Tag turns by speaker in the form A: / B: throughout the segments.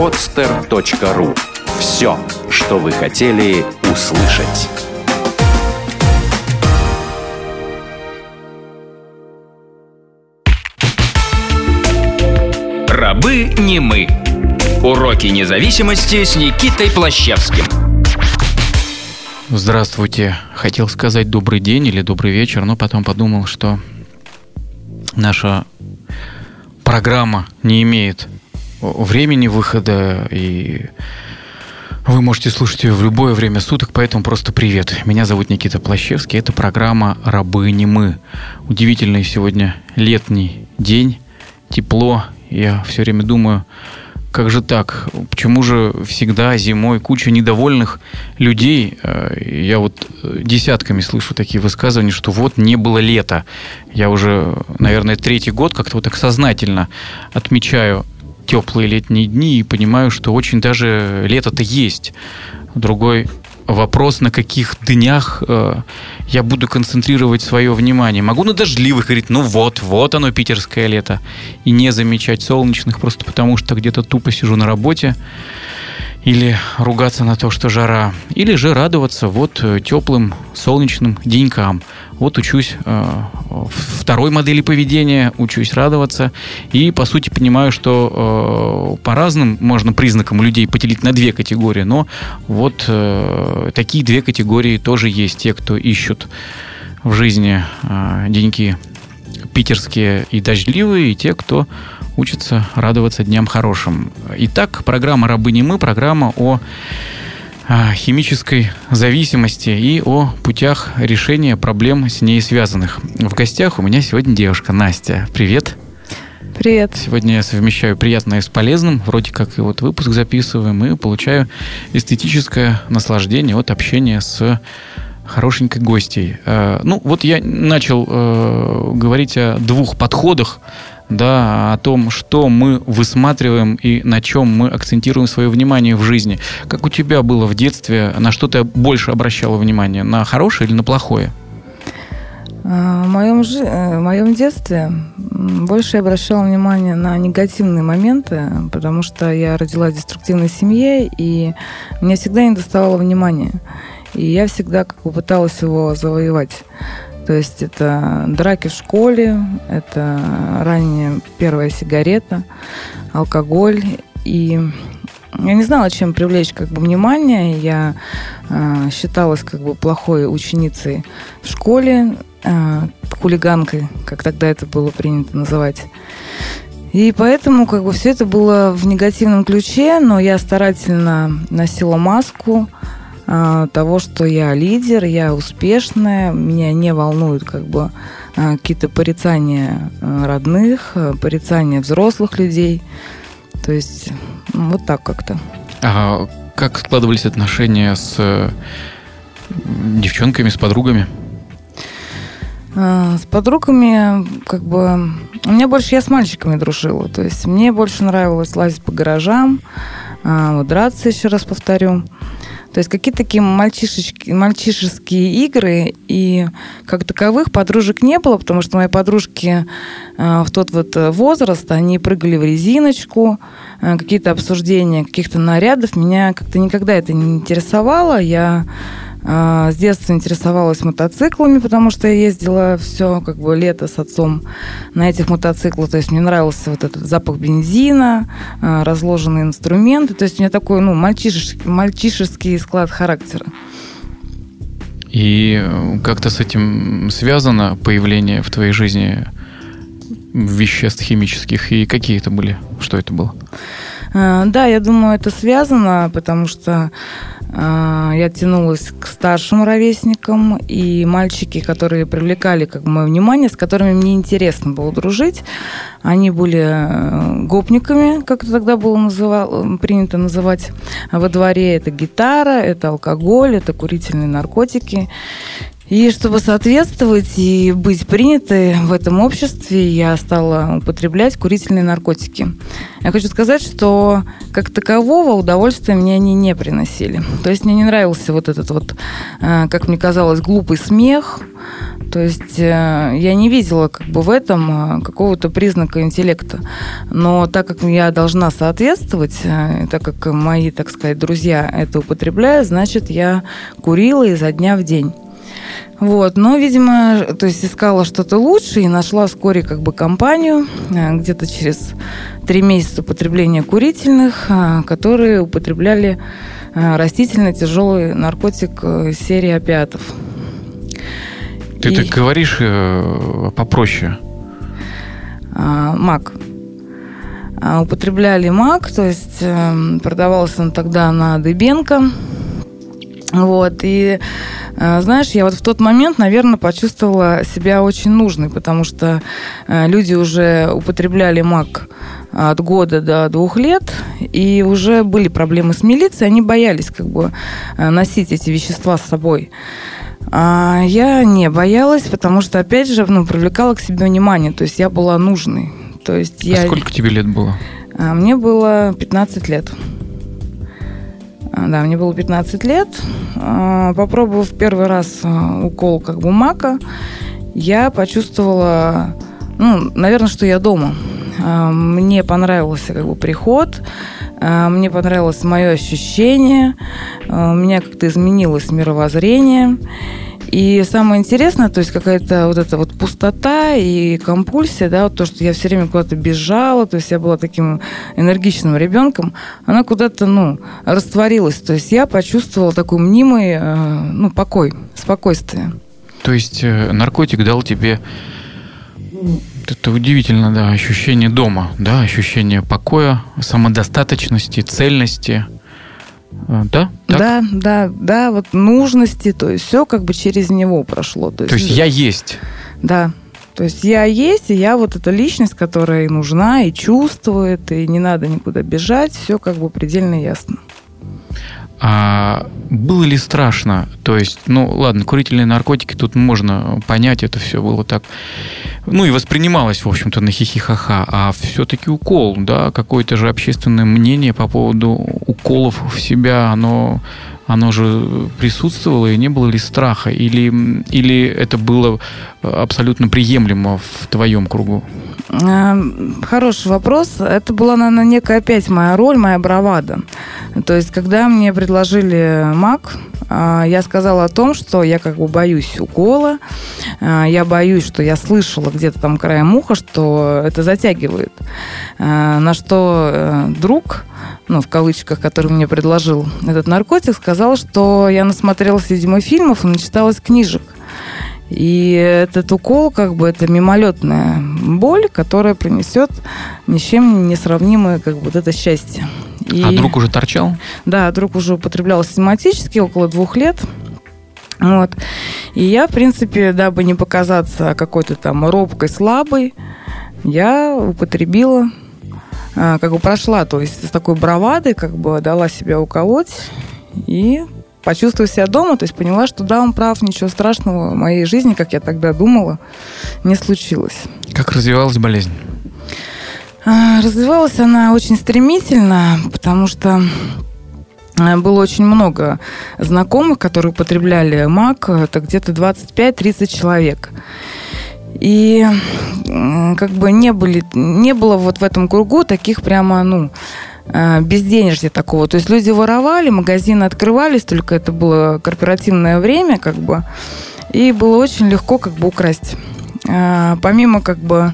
A: podster.ru Все, что вы хотели услышать.
B: Рабы не мы. Уроки независимости с Никитой Плащевским.
C: Здравствуйте. Хотел сказать добрый день или добрый вечер, но потом подумал, что наша программа не имеет времени выхода, и вы можете слушать ее в любое время суток, поэтому просто привет. Меня зовут Никита Плащевский, это программа «Рабы не мы». Удивительный сегодня летний день, тепло. Я все время думаю, как же так? Почему же всегда зимой куча недовольных людей? Э, я вот э, десятками слышу такие высказывания, что вот не было лета. Я уже, наверное, третий год как-то вот так сознательно отмечаю теплые летние дни и понимаю, что очень даже лето-то есть. Другой вопрос, на каких днях э, я буду концентрировать свое внимание. Могу на дождливых говорить, ну вот, вот оно, питерское лето, и не замечать солнечных, просто потому что где-то тупо сижу на работе, или ругаться на то, что жара, или же радоваться вот э, теплым солнечным денькам. Вот учусь э, второй модели поведения, учусь радоваться. И, по сути, понимаю, что э, по разным можно признакам людей поделить на две категории. Но вот э, такие две категории тоже есть. Те, кто ищут в жизни деньги питерские и дождливые, и те, кто учится радоваться дням хорошим. Итак, программа «Рабы не мы», программа о химической зависимости и о путях решения проблем с ней связанных. В гостях у меня сегодня девушка Настя. Привет.
D: Привет.
C: Сегодня я совмещаю приятное с полезным. Вроде как и вот выпуск записываем и получаю эстетическое наслаждение от общения с хорошенькой гостей. Э, ну, вот я начал э, говорить о двух подходах да, о том, что мы высматриваем и на чем мы акцентируем свое внимание в жизни. Как у тебя было в детстве, на что ты больше обращала внимание, на хорошее или на плохое?
D: А, в моем, э, в моем детстве больше я обращала внимание на негативные моменты, потому что я родилась в деструктивной семье, и мне всегда не доставало внимания. И я всегда как бы пыталась его завоевать. То есть это драки в школе, это ранняя первая сигарета, алкоголь. И я не знала, чем привлечь как бы внимание. Я э, считалась как бы плохой ученицей в школе, э, хулиганкой, как тогда это было принято называть. И поэтому как бы все это было в негативном ключе, но я старательно носила маску, того, что я лидер, я успешная, меня не волнуют как бы а, какие-то порицания а, родных, порицания взрослых людей. То есть ну, вот так как-то.
C: А как складывались отношения с э, девчонками, с подругами?
D: С подругами, как бы, у меня больше я с мальчиками дружила. То есть мне больше нравилось лазить по гаражам, вот драться, еще раз повторю. То есть какие-то такие мальчишечки, мальчишеские игры, и как таковых подружек не было, потому что мои подружки э, в тот вот возраст, они прыгали в резиночку, э, какие-то обсуждения каких-то нарядов, меня как-то никогда это не интересовало, я с детства интересовалась мотоциклами, потому что я ездила все как бы лето с отцом на этих мотоциклах. То есть мне нравился вот этот запах бензина, а, разложенные инструменты. То есть у меня такой ну, мальчишеский, мальчишеский склад характера.
C: И э, как-то с этим связано появление в твоей жизни веществ химических? И какие это были? Что это было?
D: А, да, я думаю, это связано, потому что а, я тянулась к старшим ровесникам, и мальчики, которые привлекали как бы, мое внимание, с которыми мне интересно было дружить, они были э, гопниками, как это тогда было называл, принято называть во дворе. Это гитара, это алкоголь, это курительные наркотики. И чтобы соответствовать и быть принятой в этом обществе, я стала употреблять курительные наркотики. Я хочу сказать, что как такового удовольствия мне они не приносили. То есть мне не нравился вот этот вот, э, как мне казалось, глупый смех, То есть э, я не видела как бы в этом э, какого-то признака интеллекта. Но так как я должна соответствовать, так как мои, так сказать, друзья это употребляют, значит, я курила изо дня в день. Вот, но, видимо, то есть искала что-то лучше и нашла вскоре как бы компанию, где-то через три месяца употребления курительных, которые употребляли растительный тяжелый наркотик серии опиатов.
C: Ты и... так говоришь э, попроще.
D: А, мак. А, употребляли мак, то есть э, продавался он тогда на Дыбенко. Вот, и э, знаешь, я вот в тот момент, наверное, почувствовала себя очень нужной, потому что э, люди уже употребляли мак от года до двух лет, и уже были проблемы с милицией, они боялись как бы э, носить эти вещества с собой. А я не боялась, потому что, опять же, ну, привлекала к себе внимание. То есть я была нужной. То есть
C: а
D: я...
C: сколько тебе лет было?
D: А, мне было 15 лет. А, да, мне было 15 лет. А, попробовав первый раз укол как бы мака, я почувствовала, ну, наверное, что я дома. Мне понравился как бы приход, мне понравилось мое ощущение, у меня как-то изменилось мировоззрение. И самое интересное, то есть какая-то вот эта вот пустота и компульсия, да, вот то, что я все время куда-то бежала, то есть я была таким энергичным ребенком, она куда-то, ну, растворилась. То есть я почувствовала такой мнимый, э, ну, покой, спокойствие.
C: То есть э, наркотик дал тебе это удивительно, да, ощущение дома, да, ощущение покоя, самодостаточности, цельности.
D: Э, да? Так? Да, да, да, вот нужности, то есть все как бы через него прошло.
C: То есть, то есть я есть.
D: Да. То есть я есть, и я вот эта личность, которая нужна, и чувствует, и не надо никуда бежать, все как бы предельно ясно.
C: А было ли страшно? То есть, ну ладно, курительные наркотики, тут можно понять, это все было так. Ну и воспринималось, в общем-то, на хихихаха. А все-таки укол, да, какое-то же общественное мнение по поводу уколов в себя, оно оно же присутствовало, и не было ли страха? Или, или это было абсолютно приемлемо в твоем кругу?
D: Эм, хороший вопрос. Это была, наверное, некая опять моя роль, моя бравада. То есть, когда мне предложили МАК, а, я сказала о том, что я как бы боюсь укола, а, я боюсь, что я слышала где-то там краем уха, что это затягивает. А, на что э, друг, ну, в кавычках, который мне предложил этот наркотик, сказал, что я насмотрелась, видимо, фильмов и начиталась книжек. И этот укол, как бы, это мимолетная боль, которая принесет ни с чем не сравнимое, как бы, вот это счастье.
C: И... А друг уже торчал?
D: Да, друг уже употреблял систематически около двух лет. Вот. И я, в принципе, дабы не показаться какой-то там робкой, слабой, я употребила, а, как бы прошла, то есть с такой бравадой, как бы дала себя уколоть и почувствовала себя дома, то есть поняла, что да, он прав, ничего страшного в моей жизни, как я тогда думала, не случилось.
C: Как развивалась болезнь?
D: А, развивалась она очень стремительно, потому что а, было очень много знакомых, которые употребляли мак, это где-то 25-30 человек. И как бы не, были, не было вот в этом кругу таких прямо, ну, а, безденежья такого. То есть люди воровали, магазины открывались, только это было корпоративное время, как бы, и было очень легко как бы украсть. Помимо как бы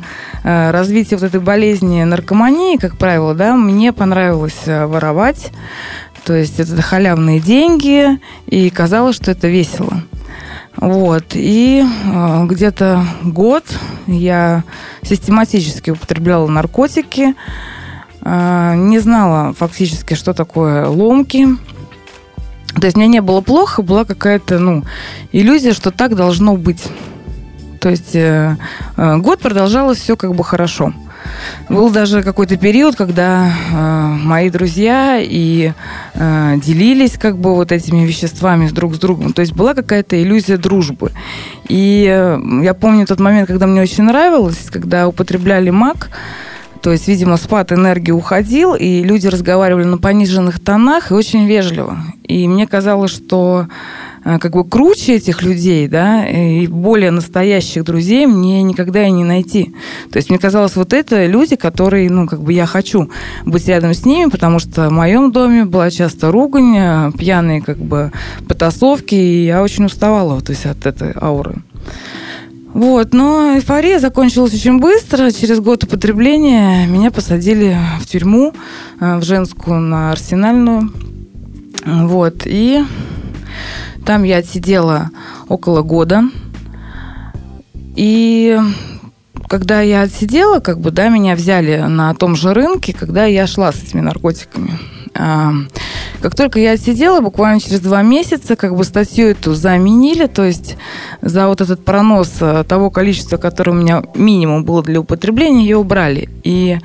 D: Э, развитие вот этой болезни наркомании, как правило, да, мне понравилось э, воровать. То есть это халявные деньги, и казалось, что это весело. Вот. И э, где-то год я систематически употребляла наркотики, э, не знала фактически, что такое ломки. То есть мне не было плохо, была какая-то, ну, иллюзия, что так должно быть. То есть э, э, год продолжалось все как бы хорошо. Был даже какой-то период, когда э, мои друзья и э, делились как бы вот этими веществами друг с другом. То есть была какая-то иллюзия дружбы. И э, я помню тот момент, когда мне очень нравилось, когда употребляли мак, то есть, видимо, спад энергии уходил, и люди разговаривали на пониженных тонах и очень вежливо. И мне казалось, что как бы круче этих людей, да, и более настоящих друзей мне никогда и не найти. То есть мне казалось, вот это люди, которые, ну, как бы я хочу быть рядом с ними, потому что в моем доме была часто ругань, э, пьяные, как бы, потасовки, и я очень уставала то есть, от этой ауры. Вот, но эйфория закончилась очень быстро. Через год употребления меня посадили в тюрьму, э, в женскую, на арсенальную. Вот, и там я отсидела около года. И когда я отсидела, как бы, да, меня взяли на том же рынке, когда я шла с этими наркотиками. А, как только я отсидела, буквально через два месяца, как бы статью эту заменили, то есть за вот этот пронос э, того количества, которое у меня минимум было для употребления, ее убрали. И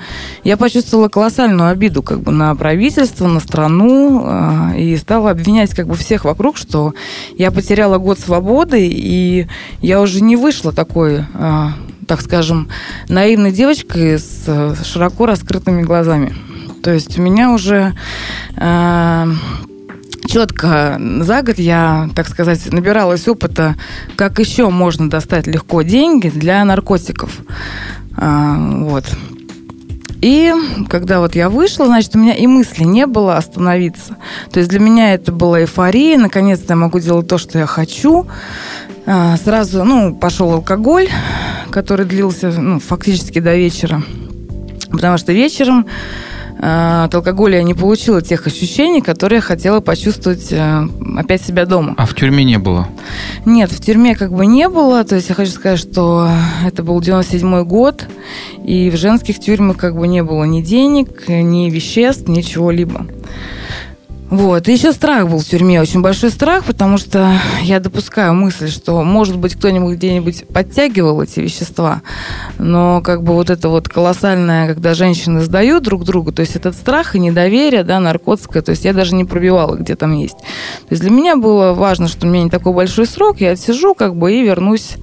D: я почувствовала колоссальную обиду как бы на правительство, на страну, э, и стала обвинять как бы всех вокруг, что я потеряла год свободы, и я уже не вышла такой э, так скажем, наивной девочкой с широко раскрытыми глазами. То есть у меня уже четко за год я, так сказать, набиралась опыта, как еще можно достать легко деньги для наркотиков. Э, вот. И когда вот я вышла, значит, у меня и мысли не было остановиться. То есть для меня это была эйфория, наконец-то я могу делать то, что я хочу. А, сразу, ну, пошел алкоголь, который длился, ну, фактически до вечера. Потому что вечером от алкоголя я не получила тех ощущений, которые я хотела почувствовать э, опять себя дома.
C: А в тюрьме не было?
D: Нет, в тюрьме как бы не было. То есть я хочу сказать, что это был 97 год, и в женских тюрьмах как бы не было ни денег, ни веществ, ничего-либо. Вот. И еще страх был в тюрьме, очень большой страх, потому что я допускаю мысль, что, может быть, кто-нибудь где-нибудь подтягивал эти вещества, но как бы вот это вот колоссальное, когда женщины сдают друг другу, то есть этот страх и недоверие, да, наркотское, то есть я даже не пробивала, где там есть. То есть для меня было важно, что у меня не такой большой срок, я отсижу как бы и вернусь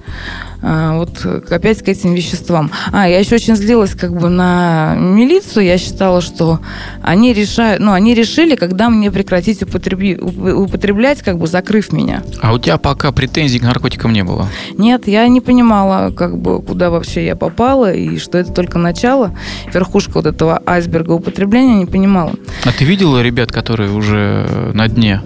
D: вот опять к этим веществам. А, я еще очень злилась как бы на милицию. Я считала, что они решают, ну, они решили, когда мне прекратить употреби, употреблять, как бы закрыв меня.
C: А у тебя пока претензий к наркотикам не было?
D: Нет, я не понимала, как бы, куда вообще я попала, и что это только начало, верхушка вот этого айсберга употребления, не понимала.
C: А ты видела ребят, которые уже на дне?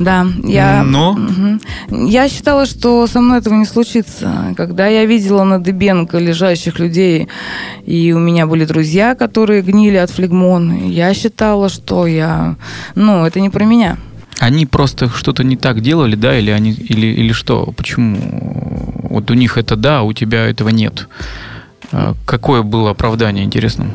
D: Да, я...
C: Но?
D: Угу. Я считала, что со мной этого не случится. Когда я видела на Дыбенко лежащих людей, и у меня были друзья, которые гнили от флегмон, я считала, что я... Ну, это не про меня.
C: Они просто что-то не так делали, да, или они, или, или что? Почему? Вот у них это да, а у тебя этого нет. А какое было оправдание, интересно?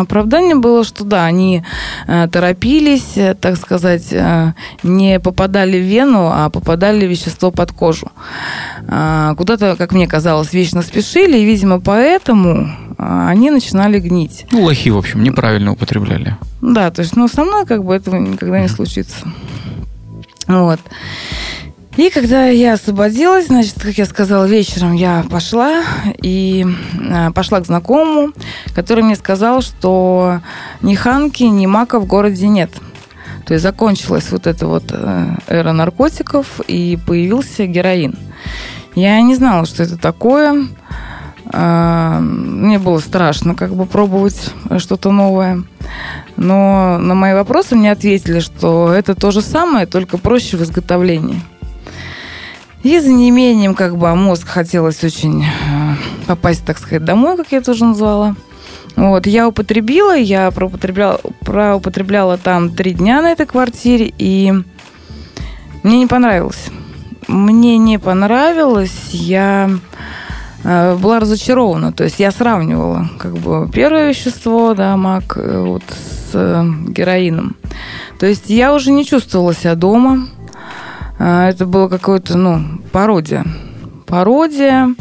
D: Оправдание было, что да, они э, торопились, э, так сказать, э, не попадали в вену, а попадали в вещество под кожу. А, куда-то, как мне казалось, вечно спешили, и, видимо, поэтому они начинали гнить.
C: Ну, лохи, в общем, неправильно употребляли.
D: Да, то есть, ну, со мной как бы этого никогда не случится. Вот. И когда я освободилась, значит, как я сказала, вечером я пошла и э, пошла к знакомому, который мне сказал, что ни Ханки, ни Мака в городе нет. То есть закончилась вот эта вот э, эра наркотиков и появился героин. Я не знала, что это такое. Э, мне было страшно как бы пробовать что-то новое. Но на мои вопросы мне ответили, что это то же самое, только проще в изготовлении. И за неимением, как бы, а мозг хотелось очень э, попасть, так сказать, домой, как я это уже назвала. Вот, я употребила, я проупотребляла, проупотребляла там три дня на этой квартире, и мне не понравилось. Мне не понравилось, я э, была разочарована. То есть я сравнивала как бы первое вещество, да, мак, э, вот с героином. То есть я уже не чувствовала себя дома. А, это было какое-то, ну, пародия. Пародия.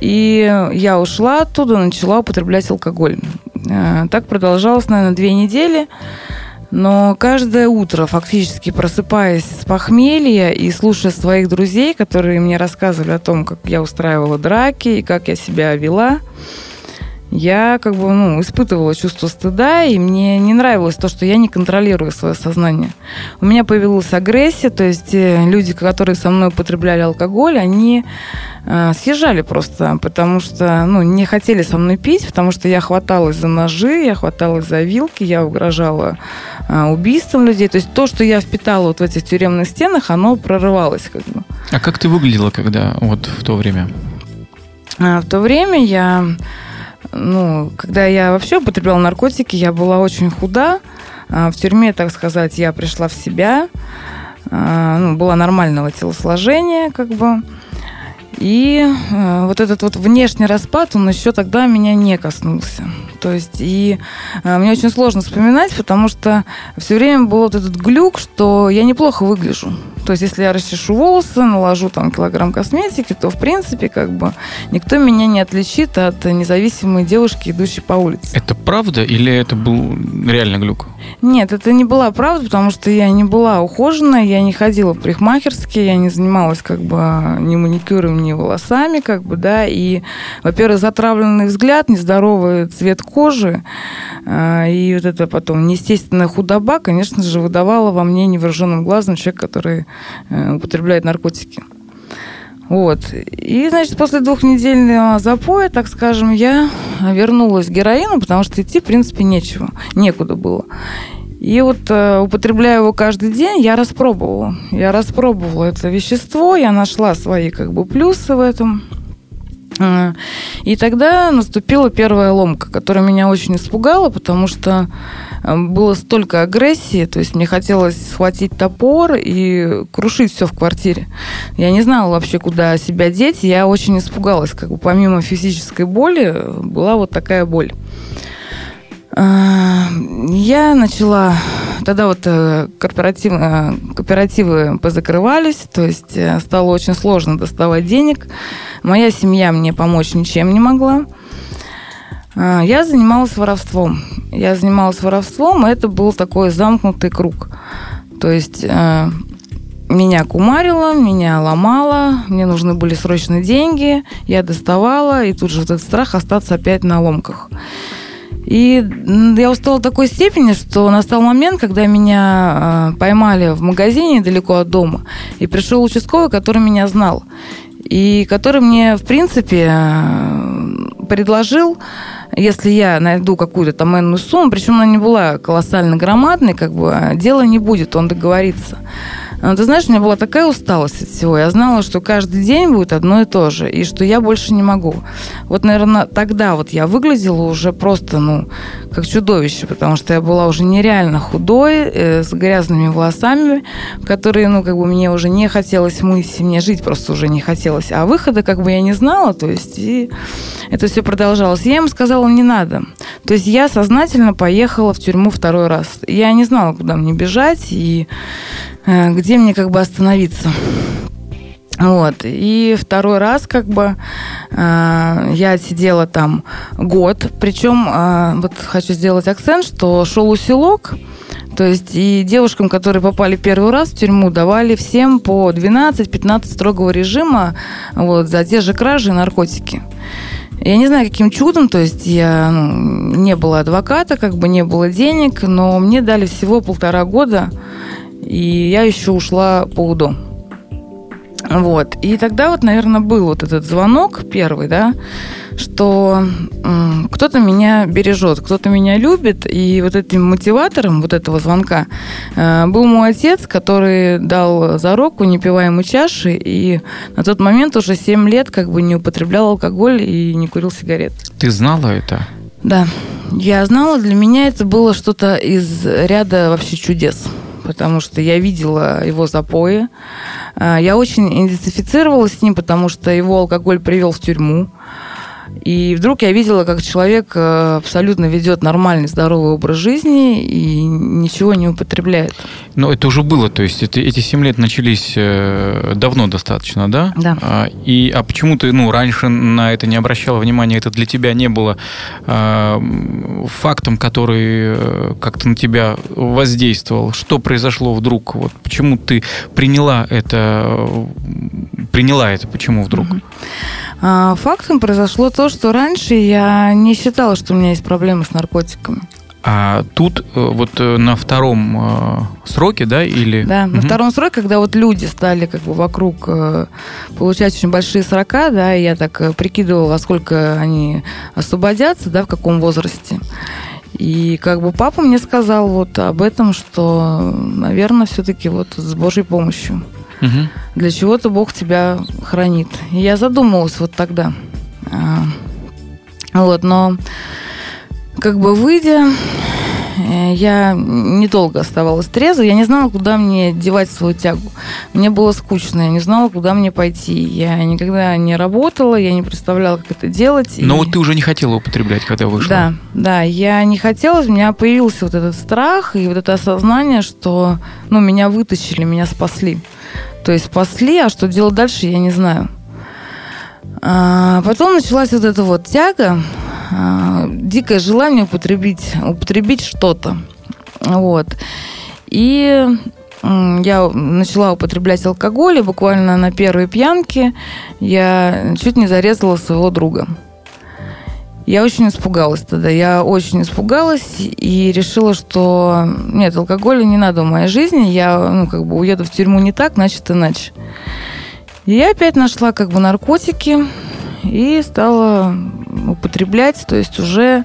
D: И я ушла оттуда, начала употреблять алкоголь. А, так продолжалось, наверное, две недели. Но каждое утро, фактически просыпаясь с похмелья и слушая своих друзей, которые мне рассказывали о том, как я устраивала драки и как я себя вела, я как бы ну, испытывала чувство стыда, и мне не нравилось то, что я не контролирую свое сознание. У меня появилась агрессия, то есть э, люди, которые со мной употребляли алкоголь, они э, съезжали просто, потому что ну, не хотели со мной пить, потому что я хваталась за ножи, я хваталась за вилки, я угрожала э, убийством людей. То есть то, что я впитала вот в этих тюремных стенах, оно прорывалось как бы.
C: А как ты выглядела, когда вот в то время?
D: А, в то время я ну, когда я вообще употребляла наркотики, я была очень худа. А, в тюрьме, так сказать, я пришла в себя. А, ну, была нормального телосложения, как бы. И э, вот этот вот внешний распад, он еще тогда меня не коснулся. То есть, и э, мне очень сложно вспоминать, потому что все время был вот этот глюк, что я неплохо выгляжу. То есть, если я расчешу волосы, наложу там килограмм косметики, то, в принципе, как бы никто меня не отличит от независимой девушки, идущей по улице.
C: Это правда или это был реально глюк?
D: Нет, это не была правда, потому что я не была ухоженная, я не ходила в парикмахерские, я не занималась как бы ни маникюром, ни волосами, как бы, да, и, во-первых, затравленный взгляд, нездоровый цвет кожи, а, и вот это потом неестественная худоба, конечно же, выдавала во мне невооруженным глазом человек, который э, употребляет наркотики. Вот. И, значит, после двухнедельного запоя, так скажем, я вернулась к героину, потому что идти, в принципе, нечего, некуда было. И вот э, употребляя его каждый день, я распробовала. Я распробовала это вещество, я нашла свои как бы плюсы в этом. Э, и тогда наступила первая ломка, которая меня очень испугала, потому что э, было столько агрессии, то есть мне хотелось схватить топор и крушить все в квартире. Я не знала вообще, куда себя деть, я очень испугалась, как бы помимо физической боли была вот такая боль. Э, я начала тогда вот корпоратив, кооперативы позакрывались, то есть стало очень сложно доставать денег. Моя семья мне помочь ничем не могла. Я занималась воровством. Я занималась воровством, и это был такой замкнутый круг. То есть э, меня кумарило, меня ломало, мне нужны были срочные деньги, я доставала, и тут же этот страх остаться опять на ломках. И я устала такой степени, что настал момент, когда меня э, поймали в магазине далеко от дома, и пришел участковый, который меня знал и который мне, в принципе, э, предложил, если я найду какую-то там энную сумму, причем она не была колоссально громадной, как бы, а дела не будет, он договорится. Но, ты знаешь, у меня была такая усталость от всего. Я знала, что каждый день будет одно и то же, и что я больше не могу. Вот, наверное, тогда вот я выглядела уже просто, ну, как чудовище, потому что я была уже нереально худой, э, с грязными волосами, которые, ну, как бы мне уже не хотелось мыть, мне жить просто уже не хотелось. А выхода как бы я не знала, то есть, и это все продолжалось. Я им сказала, не надо. То есть я сознательно поехала в тюрьму второй раз. Я не знала, куда мне бежать, и Э, где мне как бы остановиться. Вот. И второй раз как бы э, я сидела там год. Причем э, вот хочу сделать акцент, что шел усилок. То есть и девушкам, которые попали первый раз в тюрьму, давали всем по 12-15 строгого режима вот, за те же кражи и наркотики. Я не знаю, каким чудом, то есть я ну, не было адвоката, как бы не было денег, но мне дали всего полтора года и я еще ушла по УДО. Вот. И тогда вот, наверное, был вот этот звонок первый, да, что кто-то меня бережет, кто-то меня любит, и вот этим мотиватором вот этого звонка э, был мой отец, который дал зарок не пивая ему чаши, и на тот момент уже 7 лет как бы не употреблял алкоголь и не курил сигарет.
C: Ты знала это?
D: Да, я знала, для меня это было что-то из ряда вообще чудес потому что я видела его запои. А, я очень идентифицировалась с ним, потому что его алкоголь привел в тюрьму. И вдруг я видела, как человек э, абсолютно ведет нормальный, здоровый образ жизни и ничего не употребляет.
C: Но это уже было, то есть это, эти 7 лет начались э, давно достаточно, да?
D: Да.
C: А, и, а почему ты ну, раньше на это не обращала внимания? Это для тебя не было э, фактом, который э, как-то на тебя воздействовал? Что произошло вдруг? Вот почему ты приняла это, приняла это, почему вдруг?
D: Угу. А фактом произошло то, что раньше я не считала, что у меня есть проблемы с наркотиками.
C: А тут э, вот э, на втором э, сроке, да, или...
D: Да, на
C: Мгм.
D: втором сроке, когда вот люди стали как бы вокруг получать очень большие срока, да, и я так прикидывала, во сколько они освободятся, да, в каком возрасте. И как бы папа мне сказал вот об этом, что, наверное, все-таки вот с Божьей помощью.
C: Мгм.
D: Для чего-то Бог тебя хранит. И я задумалась вот тогда. А, Вот, но как бы выйдя, я недолго оставалась трезвой. Я не знала, куда мне девать свою тягу. Мне было скучно, я не знала, куда мне пойти. Я никогда не работала, я не представляла, как это делать.
C: Но
D: И-
C: вот ты уже не хотела употреблять, когда вышла.
D: да, да, я не хотела, у меня появился вот этот страх и вот это осознание, что, ну, меня вытащили, меня спасли. То есть спасли, а что делать дальше, я не знаю. А, потом началась вот эта вот тяга, дикое желание употребить, употребить что-то. Вот. И я начала употреблять алкоголь, и буквально на первой пьянке я чуть не зарезала своего друга. Я очень испугалась тогда. Я очень испугалась и решила, что нет, алкоголя не надо в моей жизни. Я, ну, как бы уеду в тюрьму не так, значит, иначе. И я опять нашла как бы наркотики и стала употреблять. То есть уже,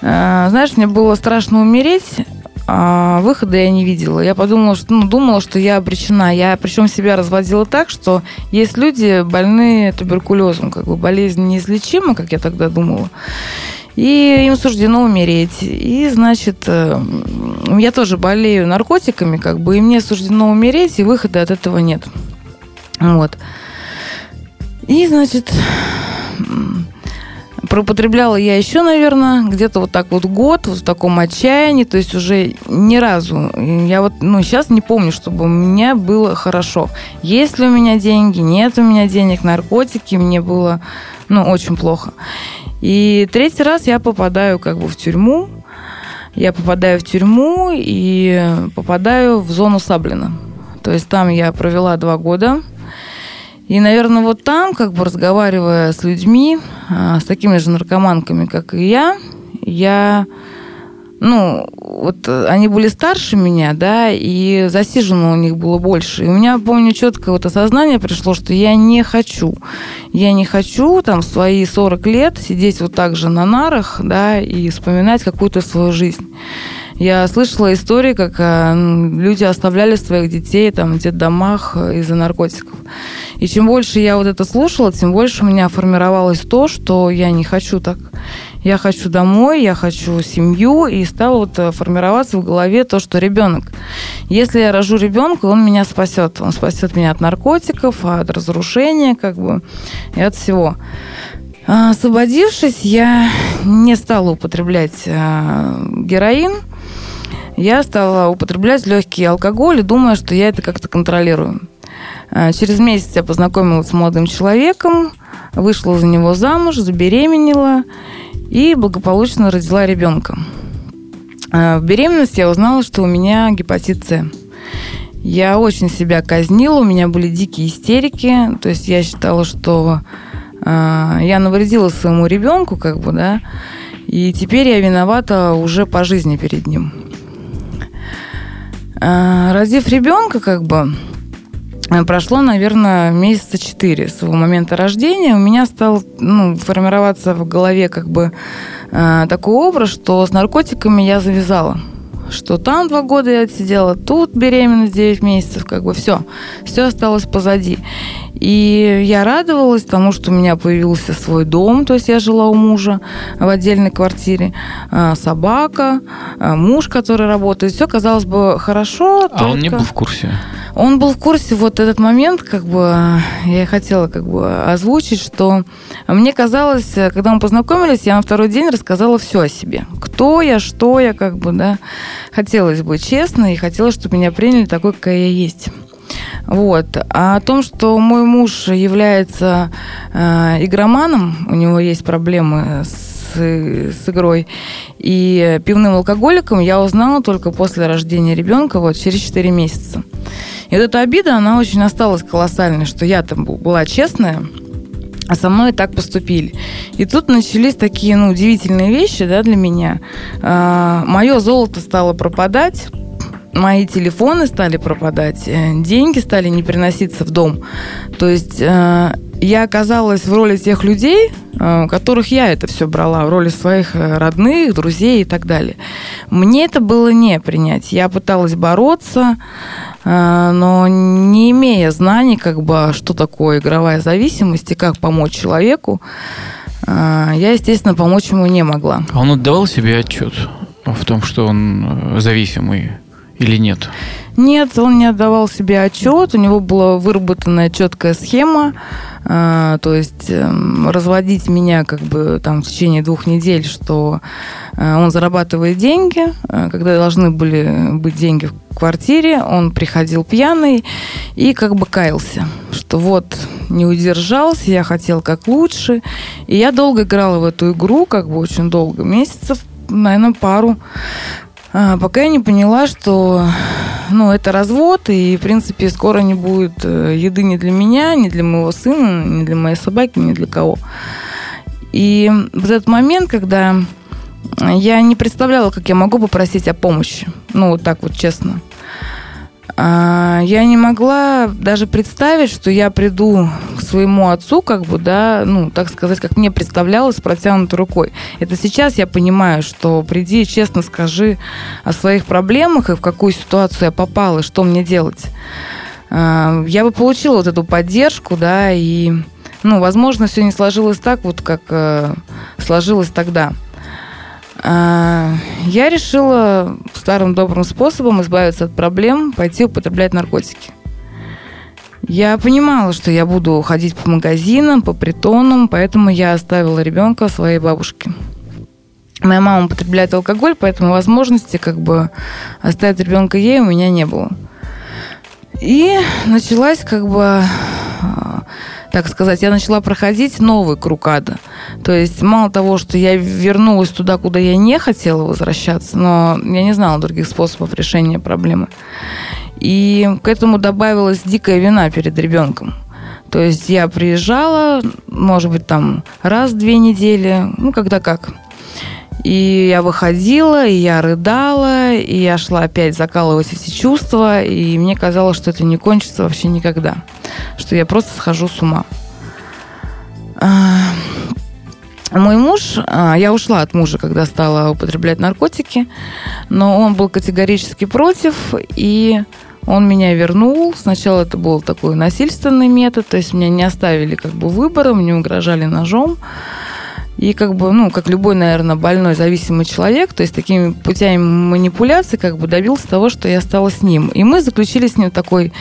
D: э, знаешь, мне было страшно умереть, а выхода я не видела. Я подумала, что, ну, думала, что я обречена. Я причем себя разводила так, что есть люди больные туберкулезом, как бы болезнь неизлечима, как я тогда думала. И им суждено умереть. И, значит, э, я тоже болею наркотиками, как бы, и мне суждено умереть, и выхода от этого нет. Вот. И, значит, м, Проупотребляла я еще, наверное, где-то вот так вот год, вот в таком отчаянии, то есть уже ни разу. Я вот, ну, сейчас не помню, чтобы у меня было хорошо. Есть ли у меня деньги, нет у меня денег, наркотики, мне было, ну, очень плохо. И третий раз я попадаю как бы в тюрьму. Я попадаю в тюрьму и попадаю в зону Саблина. То есть там я провела два года. И, наверное, вот там, как бы разговаривая с людьми, а, с такими же наркоманками, как и я, я, ну, вот они были старше меня, да, и засижено у них было больше. И у меня, помню, четкое вот осознание пришло, что я не хочу. Я не хочу там в свои 40 лет сидеть вот так же на нарах, да, и вспоминать какую-то свою жизнь. Я слышала истории, как э, люди оставляли своих детей там в детдомах э, из-за наркотиков. И чем больше я вот это слушала, тем больше у меня формировалось то, что я не хочу так. Я хочу домой, я хочу семью, и стало вот э, формироваться в голове то, что ребенок. Если я рожу ребенка, он меня спасет. Он спасет меня от наркотиков, от разрушения, как бы, и от всего. А, Освободившись, я не стала употреблять героин. Я стала употреблять легкий алкоголь, думая, что я это как-то контролирую. А, Через месяц я познакомилась с молодым человеком, вышла за него замуж, забеременела и благополучно родила ребенка. А, В беременности я узнала, что у меня гепатит С. Я очень себя казнила, у меня были дикие истерики, то есть я считала, что а, я навредила своему ребенку, как бы, да, и теперь я виновата уже по жизни перед ним. А, Родив ребенка, как бы, э, прошло, наверное, месяца четыре с того момента рождения. У меня стал ну, формироваться в голове как бы э, такой образ, что с наркотиками я завязала. Что там два года я отсидела, тут беременность 9 месяцев, как бы все. Все осталось позади. И я радовалась тому, что у меня появился свой дом, то есть я жила у мужа в отдельной квартире, а, собака, а, муж, который работает. Все казалось бы хорошо.
C: А он не
D: только-
C: был в курсе.
D: он был в курсе вот этот момент, как бы я хотела как бы озвучить, что мне казалось, когда мы познакомились, я на второй день рассказала все о себе. Кто я, что я, как бы, да. Хотелось быть честной и хотелось, чтобы меня приняли такой, какая я есть. Вот. А о том, что мой муж является э, игроманом, у него есть проблемы с, с игрой, и пивным алкоголиком я узнала только после рождения ребенка, вот через 4 месяца. И вот эта обида, она очень осталась колоссальной, что я там была честная, а со мной так поступили. И тут начались такие ну, удивительные вещи да, для меня. А, мое золото стало пропадать, мои телефоны стали пропадать, э, деньги стали не приноситься в дом. То есть э, я оказалась в роли тех людей, э, которых я это все брала, в роли своих родных, друзей и так далее. Мне это было не принять. Я пыталась бороться, но не имея знаний, как бы, что такое игровая зависимость и как помочь человеку, я, естественно, помочь ему не могла.
C: А он отдавал себе отчет в том, что он зависимый? Или нет?
D: Нет, он не отдавал себе отчет, у него была выработанная четкая схема, э, то есть э, разводить меня как бы там в течение двух недель, что э, он зарабатывает деньги, э, когда должны были быть деньги в квартире, он приходил пьяный и как бы каялся, что вот не удержался, я хотел как лучше, и я долго играла в эту игру, как бы очень долго, месяцев, наверное, пару. А, пока я не поняла, что ну, это развод, и, в принципе, скоро не будет э, еды ни для меня, ни для моего сына, ни для моей собаки, ни для кого. И вот этот момент, когда я не представляла, как я могу попросить о помощи. Ну, вот так вот честно. А, я не могла даже представить, что я приду к своему отцу, как бы, да, ну, так сказать, как мне представлялось, протянутой рукой. Это сейчас я понимаю, что приди честно скажи о своих проблемах и в какую ситуацию я попала, и что мне делать. А, я бы получила вот эту поддержку, да, и, ну, возможно, все не сложилось так, вот как э, сложилось тогда. А, я решила старым добрым способом избавиться от проблем, пойти употреблять наркотики. Я понимала, что я буду ходить по магазинам, по притонам, поэтому я оставила ребенка своей бабушке. Моя мама употребляет алкоголь, поэтому возможности как бы оставить ребенка ей у меня не было. И началась как бы так сказать, я начала проходить новый круг ада. То есть мало того, что я вернулась туда, куда я не хотела возвращаться, но я не знала других способов решения проблемы. И к этому добавилась дикая вина перед ребенком. То есть я приезжала, может быть, там раз в две недели, ну, когда как. И я выходила, и я рыдала, и я шла опять закалывать эти чувства, и мне казалось, что это не кончится вообще никогда, что я просто схожу с ума. А, мой муж, а, я ушла от мужа, когда стала употреблять наркотики, но он был категорически против, и он меня вернул. Сначала это был такой насильственный метод, то есть меня не оставили как бы выбора, мне угрожали ножом. И как бы, ну, как любой, наверное, больной, зависимый человек, то есть такими путями манипуляций как бы добился того, что я стала с ним. И мы заключили с ним такой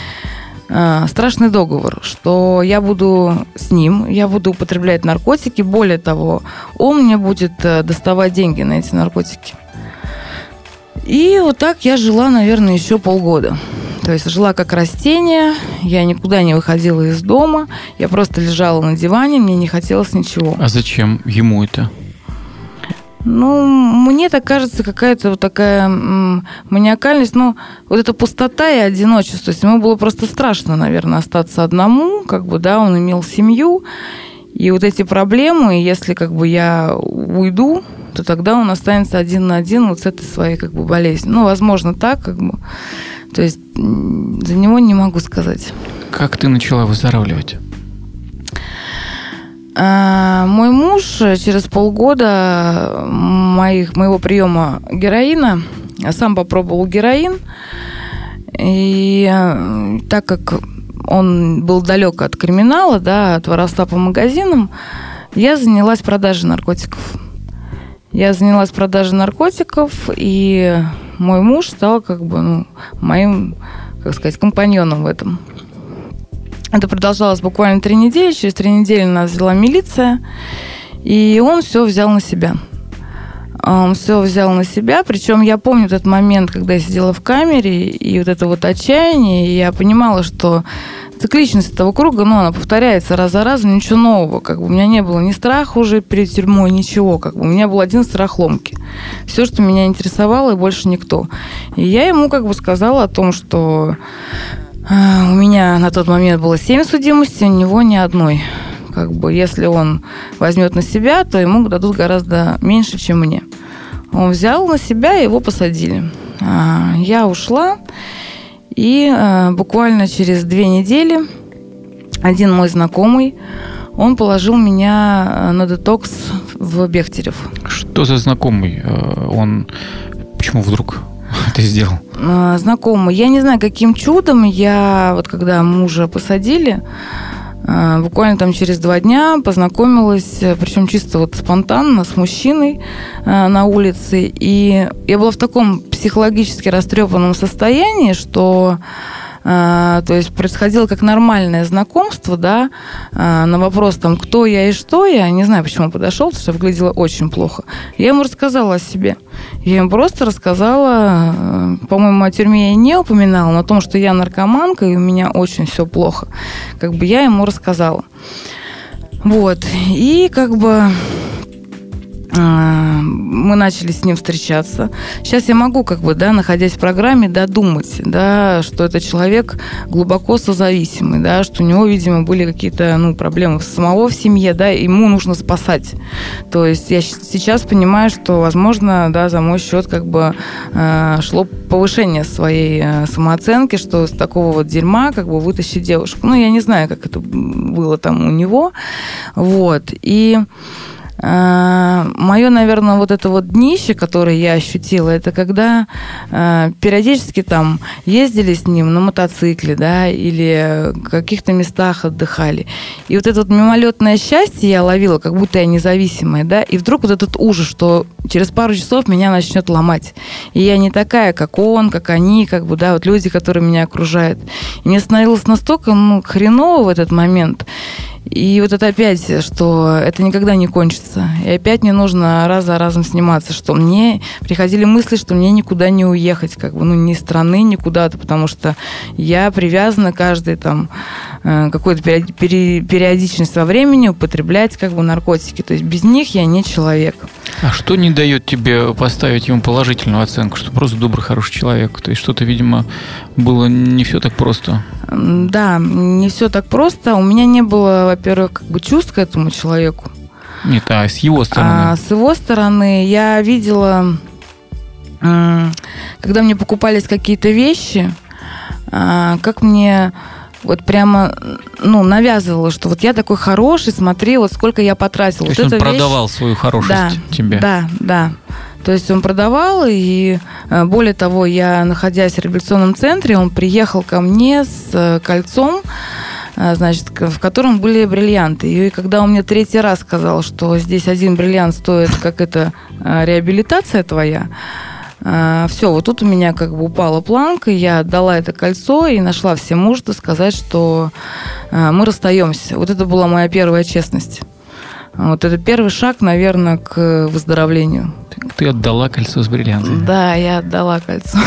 D: страшный договор, что я буду с ним, я буду употреблять наркотики, более того, он мне будет э, доставать деньги на эти наркотики. И вот так я жила, наверное, еще полгода. То есть жила как растение, я никуда не выходила из дома, я просто лежала на диване, мне не хотелось ничего.
C: А зачем ему это?
D: Ну, мне так кажется, какая-то вот такая маниакальность, ну, вот эта пустота и одиночество. То есть ему было просто страшно, наверное, остаться одному, как бы, да, он имел семью, и вот эти проблемы, если как бы я уйду, то тогда он останется один на один вот с этой своей как бы болезнью. Ну, возможно, так, как бы. То есть за него не могу сказать.
C: Как ты начала выздоравливать?
D: А, мой муж через полгода моих, моего приема героина сам попробовал героин. И э, так как он был далек от криминала, да, от воровства по магазинам, я занялась продажей наркотиков. Я занялась продажей наркотиков, и мой муж стал как бы ну, моим, как сказать, компаньоном в этом. Это продолжалось буквально три недели. Через три недели нас взяла милиция, и он все взял на себя. Он все взял на себя. Причем я помню этот момент, когда я сидела в камере, и вот это вот отчаяние, и я понимала, что цикличность этого круга, ну, она повторяется раз за разом, ничего нового. Как бы у меня не было ни страха уже перед тюрьмой, ничего. Как бы у меня был один страх ломки. Все, что меня интересовало, и больше никто. И я ему как бы сказала о том, что у меня на тот момент было семь судимостей, у него ни одной как бы, если он возьмет на себя, то ему дадут гораздо меньше, чем мне. Он взял на себя, и его посадили. А, я ушла, и а, буквально через две недели один мой знакомый, он положил меня на детокс в Бехтерев.
C: Что за знакомый? Э, он почему вдруг это сделал?
D: А, знакомый. Я не знаю, каким чудом я, вот когда мужа посадили, а, буквально там через два дня познакомилась, причем чисто вот спонтанно, с мужчиной а, на улице. И я была в таком психологически растрепанном состоянии, что то есть происходило как нормальное знакомство, да, а, на вопрос там, кто я и что я, не знаю, почему подошел, потому что выглядело очень плохо. Я ему рассказала о себе. Я ему просто рассказала, э, по-моему, о тюрьме я не упоминала, но о том, что я наркоманка, и у меня очень все плохо. Как бы я ему рассказала. Вот. И как бы а, мы начали с ним встречаться. Сейчас я могу, как бы, да, находясь в программе, додумать, да, что это человек глубоко созависимый, да, что у него, видимо, были какие-то, ну, проблемы самого в семье, да, ему нужно спасать. То есть я сейчас понимаю, что, возможно, да, за мой счет, как бы, э, шло повышение своей э, самооценки, что с такого вот дерьма, как бы, вытащить девушку. Ну, я не знаю, как это было там у него. Вот. И а, Мое, наверное, вот это вот днище, которое я ощутила, это когда э, периодически там ездили с ним на мотоцикле, да, или в каких-то местах отдыхали. И вот это вот мимолетное счастье я ловила, как будто я независимая, да, и вдруг вот этот ужас, что через пару часов меня начнет ломать. И я не такая, как он, как они, как бы, да, вот люди, которые меня окружают. И мне становилось настолько, ну, хреново в этот момент. И вот это опять, что это никогда не кончится. И опять мне нужно раз за разом сниматься, что мне приходили мысли, что мне никуда не уехать, как бы, ну, ни страны, ни куда-то, потому что я привязана каждый там э, какой-то периодичность во времени употреблять как бы наркотики. То есть без них я не человек.
C: А что не дает тебе поставить ему положительную оценку, что просто добрый, хороший человек? То есть что-то, видимо, было не все так просто.
D: Да, не все так просто. У меня не было, во-первых, как бы чувств к этому человеку.
C: Нет, а с его стороны?
D: А, с его стороны я видела, когда мне покупались какие-то вещи, а, как мне вот прямо, ну, навязывала, что вот я такой хороший, смотри, вот сколько я потратил.
C: То
D: вот
C: есть он продавал свою хорошесть
D: да,
C: тебе?
D: Да, да. То есть он продавал, и э, более того, я, находясь в реабилитационном центре, он приехал ко мне с э, кольцом, э, значит, в котором были бриллианты. И когда он мне третий раз сказал, что здесь один бриллиант стоит, как это реабилитация твоя, все, вот тут у меня как бы упала планка, я отдала это кольцо и нашла все мужество сказать, что мы расстаемся. Вот это была моя первая честность. Вот это первый шаг, наверное, к выздоровлению.
C: Ты отдала кольцо с бриллиантами?
D: Да, я отдала кольцо.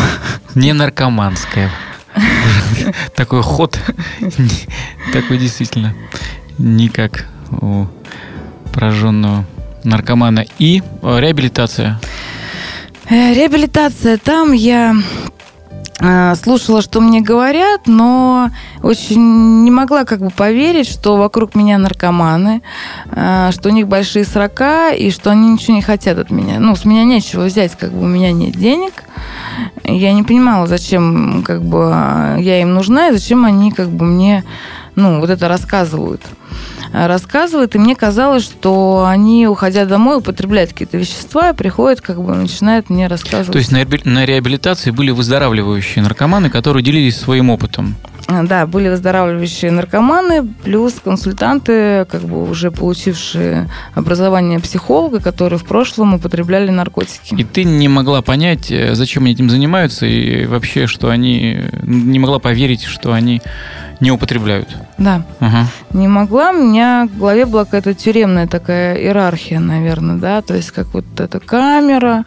C: Не наркоманское. Такой ход. Такой действительно не как у пораженного наркомана. И э, реабилитация.
D: Э, реабилитация. Там я Э, слушала, что мне говорят, но очень не могла как бы поверить, что вокруг меня наркоманы, э, что у них большие срока и что они ничего не хотят от меня. Ну, с меня нечего взять, как бы у меня нет денег. Я не понимала, зачем как бы я им нужна и зачем они как бы мне ну, вот это рассказывают. Э, рассказывают, и мне казалось, что они, уходя домой, употребляют какие-то вещества, и приходят, как бы начинают мне рассказывать.
C: То есть на, реабилитации были выздоравливающие наркоманы, которые делились своим опытом?
D: Э, да, были выздоравливающие наркоманы, плюс консультанты, как бы уже получившие образование психолога, которые в прошлом употребляли наркотики.
C: И ты не могла понять, э, зачем они этим занимаются, и вообще, что они... Не могла поверить, что они не употребляют.
D: Да. Ага. Не могла. У меня в голове была какая-то тюремная такая иерархия, наверное, да. То есть как вот эта камера,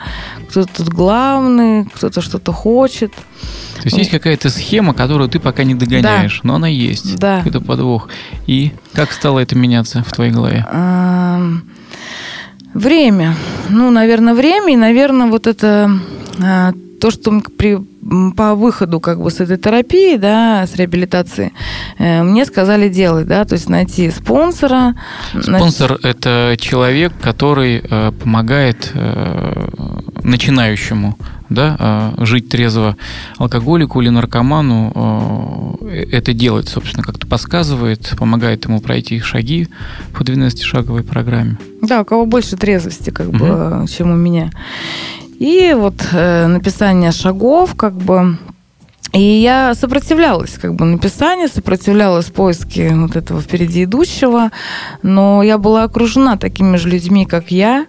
D: кто-то тут главный, кто-то что-то хочет.
C: То есть есть какая-то схема, которую ты пока не догоняешь, да. но она есть. Да. Какой-то подвох. И как стало это меняться в твоей голове?
D: Время. Ну, наверное, время и, наверное, вот это а, то, что при, по выходу как бы с этой терапии, да, с реабилитации, э, мне сказали делать, да, то есть найти спонсора.
C: Спонсор это человек, который э, помогает э, начинающему да, жить трезво алкоголику или наркоману, это делать, собственно, как-то подсказывает, помогает ему пройти шаги по 12-шаговой программе.
D: Да, у кого больше трезвости, как угу. бы, чем у меня. И вот э, написание шагов, как бы, и я сопротивлялась как бы написанию, сопротивлялась поиске вот этого впереди идущего, но я была окружена такими же людьми, как я.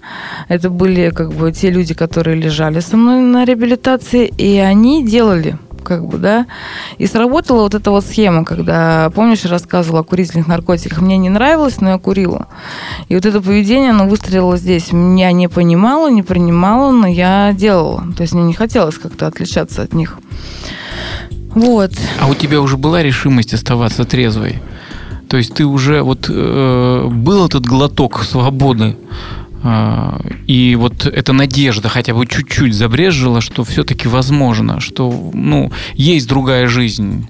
D: Это были как бы те люди, которые лежали со мной на реабилитации, и они делали как бы, да. И сработала вот эта вот схема, когда, помнишь, я рассказывала о курительных наркотиках. Мне не нравилось, но я курила. И вот это поведение, оно выстрелило здесь. Я не понимала, не принимала, но я делала. То есть мне не хотелось как-то отличаться от них. Вот.
C: А у тебя уже была решимость оставаться трезвой? То есть ты уже вот э, был этот глоток свободы, и вот эта надежда хотя бы чуть-чуть забрежила, что все-таки возможно, что ну, есть другая жизнь.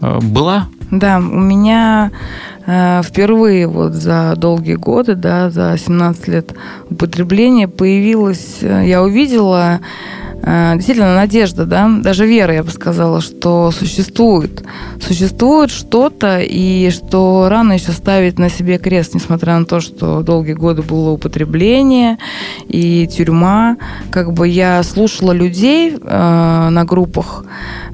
C: А, была?
D: Да, у меня э, впервые вот за долгие годы, да, за 17 лет употребления появилась, э, я увидела действительно надежда, да, даже вера, я бы сказала, что существует. Существует что-то, и что рано еще ставить на себе крест, несмотря на то, что долгие годы было употребление и тюрьма. Как бы я слушала людей э, на группах,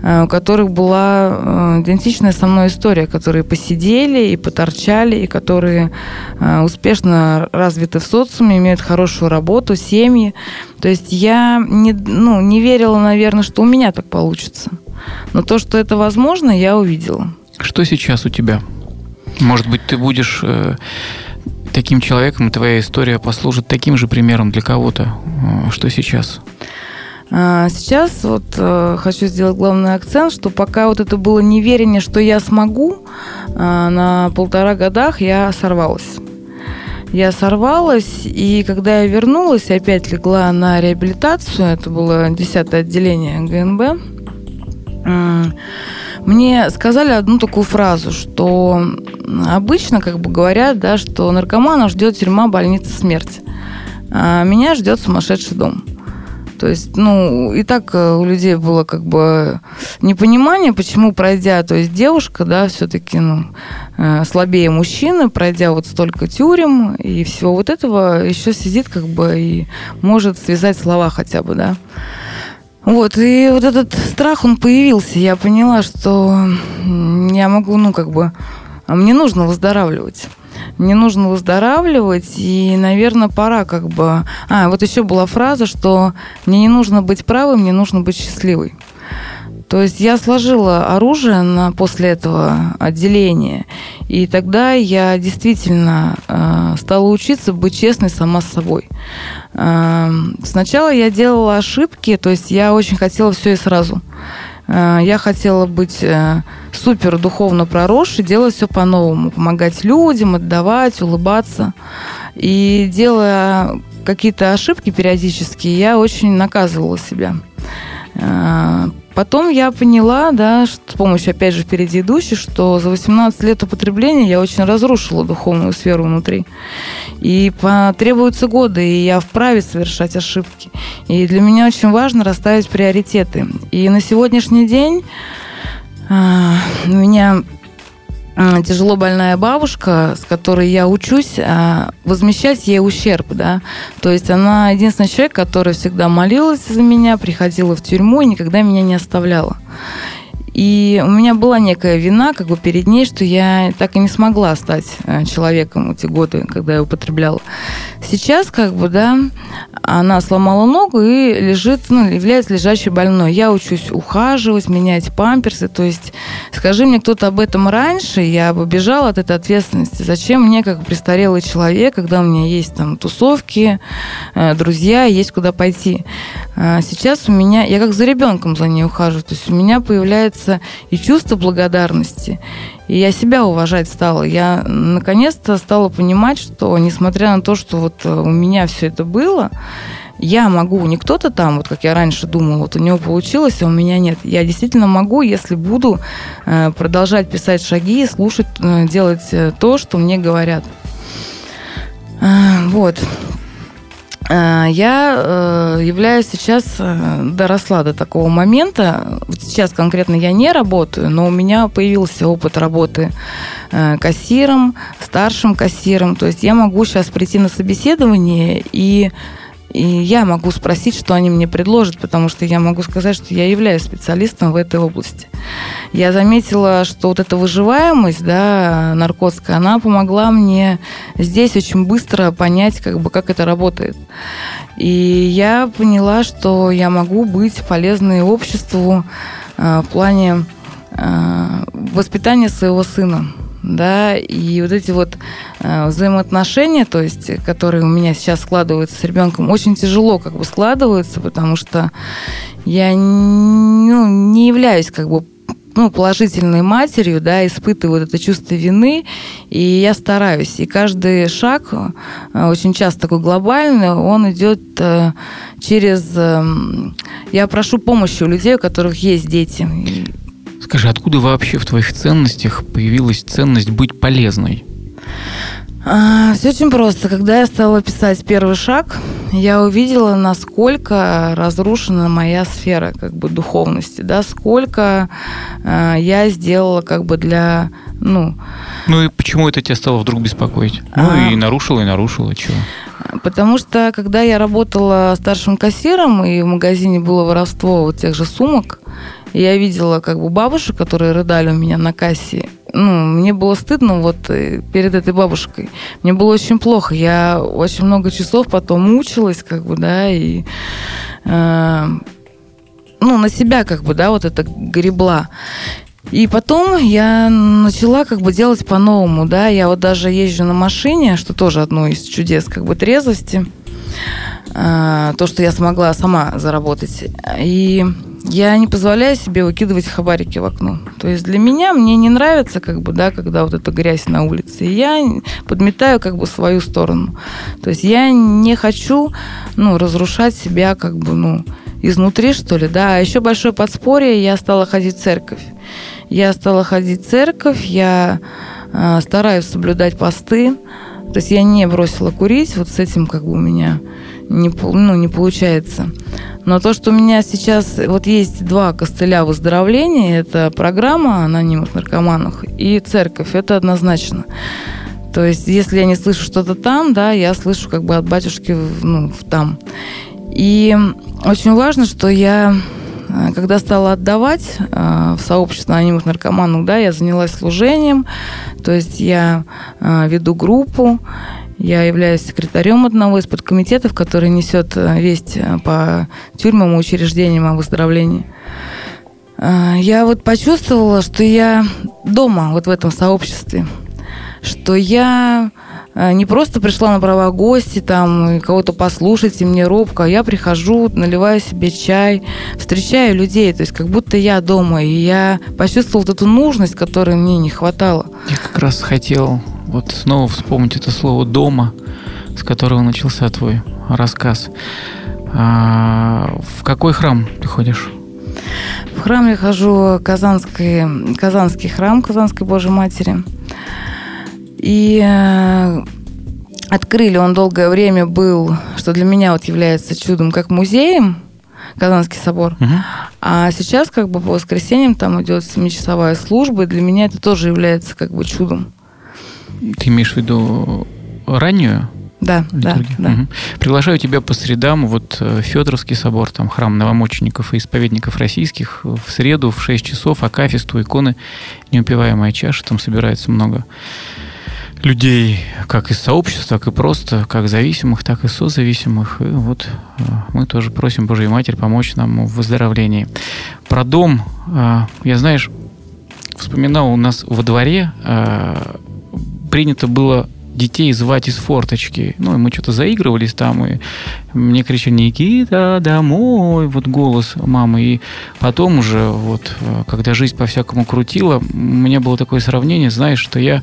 D: э, у которых была э, идентичная со мной история, которые посидели и поторчали, и которые э, успешно развиты в социуме, имеют хорошую работу, семьи. То есть я не, ну, не верила, наверное, что у меня так получится. Но то, что это возможно, я увидела.
C: Что сейчас у тебя? Может быть, ты будешь э, таким человеком, и твоя история послужит таким же примером для кого-то. Э, что сейчас?
D: А, сейчас вот э, хочу сделать главный акцент, что пока вот это было неверение, что я смогу, э, на полтора годах я сорвалась я сорвалась, и когда я вернулась, опять легла на реабилитацию, это было 10 отделение ГНБ, мне сказали одну такую фразу, что обычно как бы говорят, да, что наркомана ждет тюрьма, больница, смерть. А меня ждет сумасшедший дом. То есть, ну, и так э, у людей было как бы непонимание, почему пройдя, то есть девушка, да, все-таки, ну, э, слабее мужчины, пройдя вот столько тюрем и всего вот этого, еще сидит как бы и может связать слова хотя бы, да. Вот, и вот этот страх, он появился. Я поняла, что я могу, ну, как бы, мне нужно выздоравливать мне нужно выздоравливать, и, наверное, пора как бы... А, вот еще была фраза, что мне не нужно быть правым, мне нужно быть счастливой. То есть я сложила оружие на, после этого отделения, и тогда я действительно э, стала учиться быть честной сама с собой. Э, сначала я делала ошибки, то есть я очень хотела все и сразу. Я хотела быть э, супер духовно проросшей, делать все по-новому, помогать людям, отдавать, улыбаться. И делая какие-то ошибки периодически, я очень наказывала себя. Э, потом я поняла, да, что, с помощью, опять же, впереди идущей, что за 18 лет употребления я очень разрушила духовную сферу внутри. И потребуются годы, и я вправе совершать ошибки. И для меня очень важно расставить приоритеты. И на сегодняшний день а, у меня а, тяжело больная бабушка, с которой я учусь, а, возмещать ей ущерб, да. То есть она единственный человек, который всегда молилась за меня, приходила в тюрьму и никогда меня не оставляла. И у меня была некая вина как бы перед ней, что я так и не смогла стать э, человеком эти годы, когда я употребляла. Сейчас как бы, да, она сломала ногу и лежит, ну, является лежащей больной. Я учусь ухаживать, менять памперсы. То есть, скажи мне кто-то об этом раньше, я бы бежала от этой ответственности. Зачем мне, как престарелый человек, когда у меня есть там тусовки, э, друзья, есть куда пойти. А сейчас у меня, я как за ребенком за ней ухаживаю. То есть у меня появляется и чувство благодарности, и я себя уважать стала. Я наконец-то стала понимать, что несмотря на то, что вот э, у меня все это было, я могу, не кто-то там, вот как я раньше думала, вот у него получилось, а у меня нет. Я действительно могу, если буду э, продолжать писать шаги, слушать, э, делать э, то, что мне говорят. Э, вот. Э, я являюсь сейчас, доросла до такого момента. Сейчас конкретно я не работаю, но у меня появился опыт работы кассиром, старшим кассиром. То есть я могу сейчас прийти на собеседование и и я могу спросить, что они мне предложат, потому что я могу сказать, что я являюсь специалистом в этой области. Я заметила, что вот эта выживаемость, да, наркотская, она помогла мне здесь очень быстро понять, как бы, как это работает. И я поняла, что я могу быть полезной обществу э, в плане э, воспитания своего сына да, и вот эти вот э, взаимоотношения, то есть, которые у меня сейчас складываются с ребенком, очень тяжело как бы складываются, потому что я ну, не являюсь как бы ну, положительной матерью, да, испытываю это чувство вины, и я стараюсь. И каждый шаг, э, очень часто такой глобальный, он идет э, через... Э, я прошу помощи у людей, у которых есть дети.
C: Скажи, откуда вообще в твоих ценностях появилась ценность быть полезной?
D: А, все очень просто. Когда я стала писать первый шаг, я увидела, насколько разрушена моя сфера как бы духовности, да, сколько э, я сделала как бы для, ну...
C: Ну и почему это тебя стало вдруг беспокоить? Ну а... и нарушила, и нарушила, чего?
D: Потому что, когда я работала старшим кассиром, и в магазине было воровство вот тех же сумок, я видела как бы бабушек, которые рыдали у меня на кассе. Ну, мне было стыдно вот э, перед этой бабушкой. Мне было очень плохо. Я очень много часов потом мучилась, как бы, да, и э, ну, на себя, как бы, да, вот это гребла. И потом я начала как бы делать по-новому, да, я вот даже езжу на машине, что тоже одно из чудес как бы трезвости, э, то, что я смогла сама заработать. И я не позволяю себе выкидывать хабарики в окно. То есть для меня мне не нравится, как бы, да, когда вот эта грязь на улице. И я подметаю как бы свою сторону. То есть я не хочу, ну, разрушать себя как бы, ну, изнутри, что ли, да. А еще большое подспорье, я стала ходить в церковь. Я стала ходить в церковь, я э, стараюсь соблюдать посты. То есть я не бросила курить, вот с этим как бы у меня не, ну, не получается. Но то, что у меня сейчас вот есть два костыля выздоровления, это программа анонимных наркоманов и церковь, это однозначно. То есть, если я не слышу что-то там, да, я слышу как бы от батюшки ну, там. И очень важно, что я, э, когда стала отдавать э, в сообщество анонимных наркоманов, да, я занялась служением, то есть я э, веду группу, я являюсь секретарем одного из подкомитетов, который несет э, весть э, по тюрьмам и учреждениям о выздоровлении. Э, я вот почувствовала, что я дома, вот в этом сообществе, что я не просто пришла на права гости, там, кого-то послушать, и мне робко, а я прихожу, наливаю себе чай, встречаю людей, то есть как будто я дома, и я почувствовала вот эту нужность, которой мне не хватало.
C: Я как раз хотел вот снова вспомнить это слово «дома», с которого начался твой рассказ. А, в какой храм ты ходишь?
D: В храм я хожу Казанский, Казанский храм Казанской Божьей Матери. И э, открыли он долгое время был, что для меня вот является чудом, как музеем, Казанский собор. Угу. А сейчас как бы по воскресеньям там идет семичасовая служба, и для меня это тоже является как бы чудом.
C: Ты имеешь в виду раннюю?
D: Да, да, да. Угу.
C: Приглашаю тебя по средам, вот э, Федоровский собор, там храм новомучеников и исповедников российских, в среду в 6 часов, акафисту, иконы, неупиваемая чаша, там собирается много людей, как из сообщества, так и просто, как зависимых, так и созависимых. И вот э, мы тоже просим Божью Матерь помочь нам в выздоровлении. Про дом, э, я, знаешь, вспоминал у нас во дворе принято было детей звать из форточки. Ну, и мы что-то заигрывались там, и мне кричали «Никита, домой!» Вот голос мамы. И потом уже, вот, э, когда жизнь по-всякому крутила, у меня было такое сравнение, знаешь, что я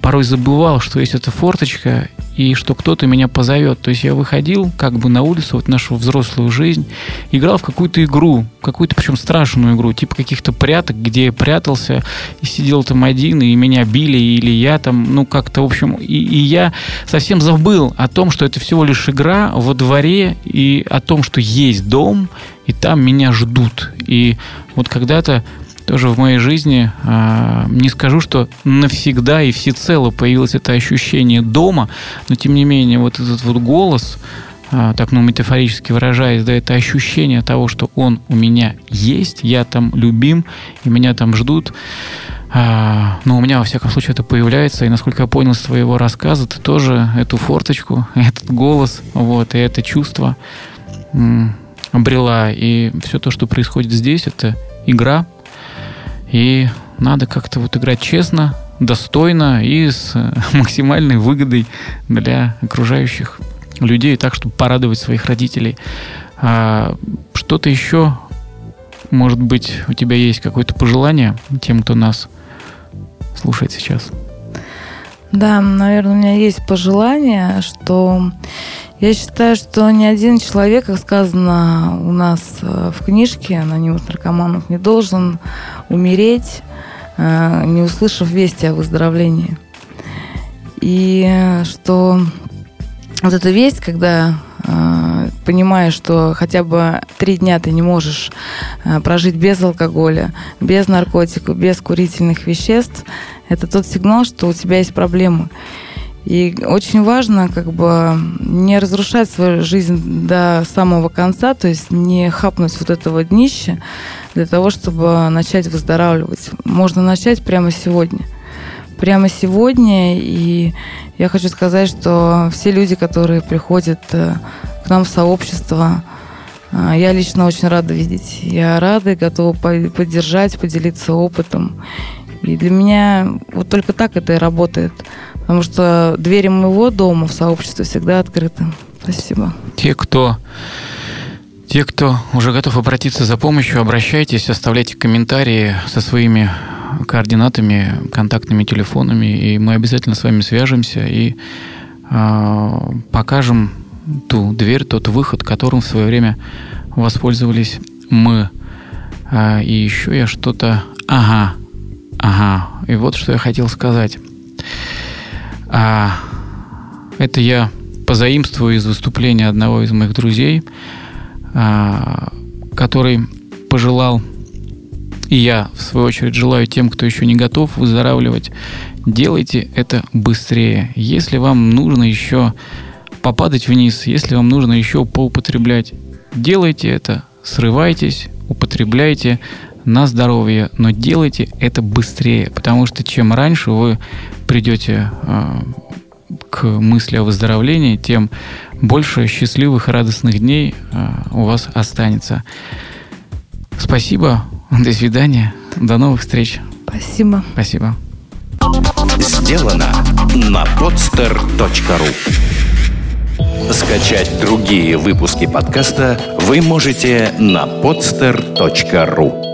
C: порой забывал, что есть эта форточка, и что кто-то меня позовет. То есть я выходил как бы на улицу, вот нашу взрослую жизнь, играл в какую-то игру, какую-то причем страшную игру, типа каких-то пряток, где я прятался и сидел там один, и меня били, или я там, ну как-то, в общем, и, и я совсем забыл о том, что это всего лишь игра во дворе, и о том, что есть дом, и там меня ждут. И вот когда-то тоже в моей жизни, а, не скажу, что навсегда и всецело появилось это ощущение дома, но тем не менее вот этот вот голос, а, так ну метафорически выражаясь, да, это ощущение того, что он у меня есть, я там любим, и меня там ждут. А, но у меня, во всяком случае, это появляется, и насколько я понял из твоего рассказа, ты тоже эту форточку, этот голос, вот, и это чувство обрела. И все то, что происходит здесь, это игра, и надо как-то вот играть честно, достойно и с максимальной выгодой для окружающих людей, так, чтобы порадовать своих родителей. А что-то еще, может быть, у тебя есть какое-то пожелание тем, кто нас слушает сейчас?
D: Да, наверное, у меня есть пожелание, что я считаю, что ни один человек, как сказано у нас э, в книжке «Анонимных наркоманов», не должен умереть, э, не услышав вести о выздоровлении. И э, что вот эта весть, когда понимаешь, что хотя бы три дня ты не можешь прожить без алкоголя, без наркотиков, без курительных веществ, это тот сигнал, что у тебя есть проблемы. И очень важно как бы не разрушать свою жизнь до самого конца, то есть не хапнуть вот этого днища для того, чтобы начать выздоравливать. Можно начать прямо сегодня. Прямо сегодня. И я хочу сказать, что все люди, которые приходят э, к нам в сообщество, э, я лично очень рада видеть. Я рада и готова поддержать, поделиться опытом. И для меня вот только так это и работает. Потому что двери моего дома в сообществе всегда открыты. Спасибо.
C: Те, кто те, кто уже готов обратиться за помощью, обращайтесь, оставляйте комментарии со своими координатами, контактными телефонами, и мы обязательно с вами свяжемся и э, покажем ту дверь, тот выход, которым в свое время воспользовались мы. А, и еще я что-то... Ага, ага. И вот что я хотел сказать. А, это я позаимствую из выступления одного из моих друзей, который пожелал, и я, в свою очередь, желаю тем, кто еще не готов выздоравливать, делайте это быстрее. Если вам нужно еще попадать вниз, если вам нужно еще поупотреблять, делайте это, срывайтесь, употребляйте на здоровье, но делайте это быстрее, потому что чем раньше вы придете э, к мысли о выздоровлении, тем больше счастливых и радостных дней э, у вас останется. Спасибо, до свидания, до новых встреч.
D: Спасибо.
C: Спасибо.
A: Сделано на podster.ru Скачать другие выпуски подкаста вы можете на podster.ru